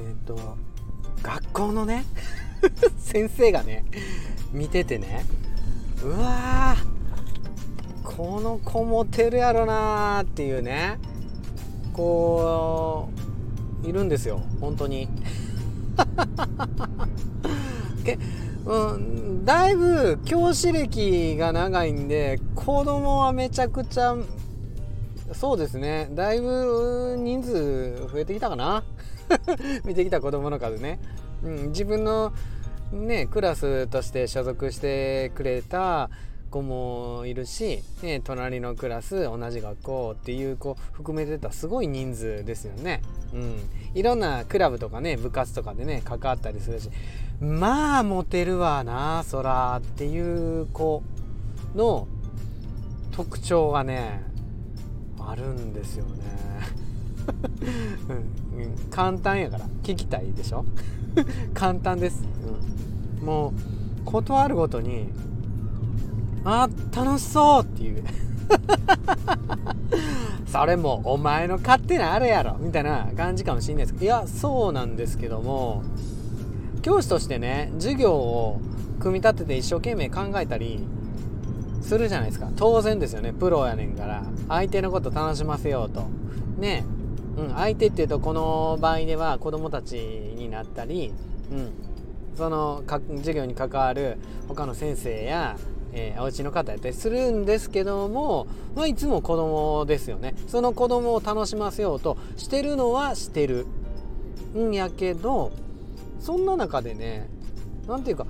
ー、と学校のね 先生がね見ててねうわこの子モテるやろなーっていうねこういるんですよ本当に。け、うん、だいぶ教師歴が長いんで子供はめちゃくちゃそうですね。だいぶ人数増えてきたかな。見てきた子供の数ね、うん、自分のねクラスとして所属してくれた子もいるし、ね、隣のクラス同じ学校っていう子含めてたすごい人数ですよね。うん、いろんなクラブとかね部活とかでね関わったりするしまあモテるわなそらっていう子の特徴がねあるんですよね。うん、簡単やから。聞きたいでしょ？簡単です、うん、もう断るごとにあ楽しそうっていう。それもお前の勝手なあれやろみたいな感じかもしれないです。けどいやそうなんですけども教師としてね授業を組み立てて一生懸命考えたりするじゃないですか。当然ですよね。プロやねんから。相手のこと楽しませようと。ねうん。相手っていうとこの場合では子供たちになったりうん。その授業に関わる他の先生やえー、お家の方やったりするんですけども、まあ、いつも子供ですよね。その子供を楽しませようとしてるのはしてる。んやけどそんな中でね何て言うか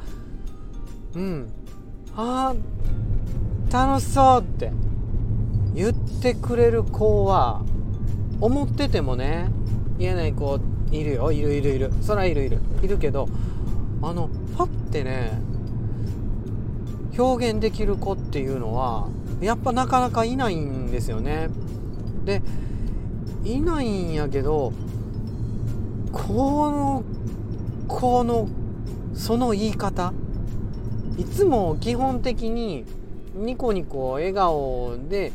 うん。あ楽しそうって言ってくれる子は思っててもね言えない子いるよ。いるいるいる。そらいるいる。いるけどあのパッてね表現できる子っていうのはやっぱなかなかいないんですよね。でいないんやけどこのこのその言い方いつも基本的にニコニコ笑顔で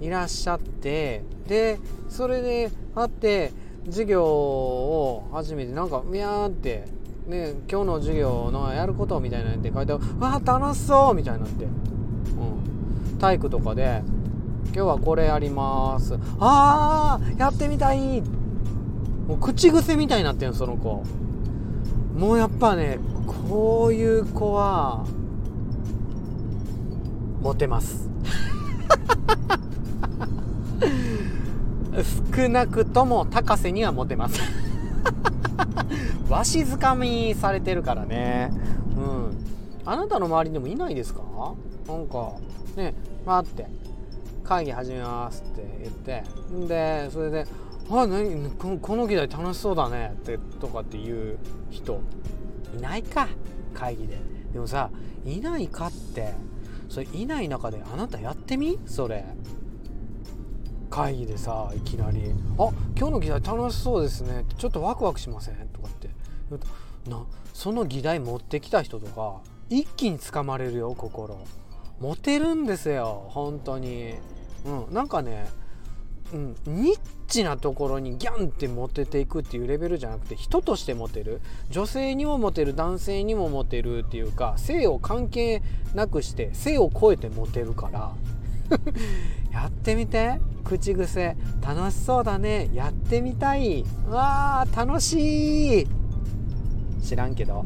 いらっしゃってでそれで会って授業を始めてなんかミャーってね、今日の授業のやることみたいなって書いてああ楽しそう！みたいになって、うん、体育とかで今日はこれやります。あーやってみたい！もう口癖みたいになってんその子。もうやっぱねこういう子はモテます。少なくとも高瀬にはモテます。わしづかみされてるからね。うん。あなたの周りにもいないですか？なんかね待って。会議始めますって言って。んでそれで「あ何？ここの議題楽しそうだね」ってとかっていう人。いないか。会議で。でもさいないかって。それいない中であなたやってみ？それ。会議でさいきなり「あ今日の議題楽しそうですね」ちょっとワクワクしません?」とかって。なその議題持ってきた人とか一気につかまれるよ心。モテるんですよ本当に。うんなんかねうん、ニッチなところにギャンってモテていくっていうレベルじゃなくて人としてモテる。女性にもモテる男性にもモテるっていうか性を関係なくして性を超えてモテるから。やってみて。口癖。楽しそうだね。やってみたい。わー楽しい。知らんけど。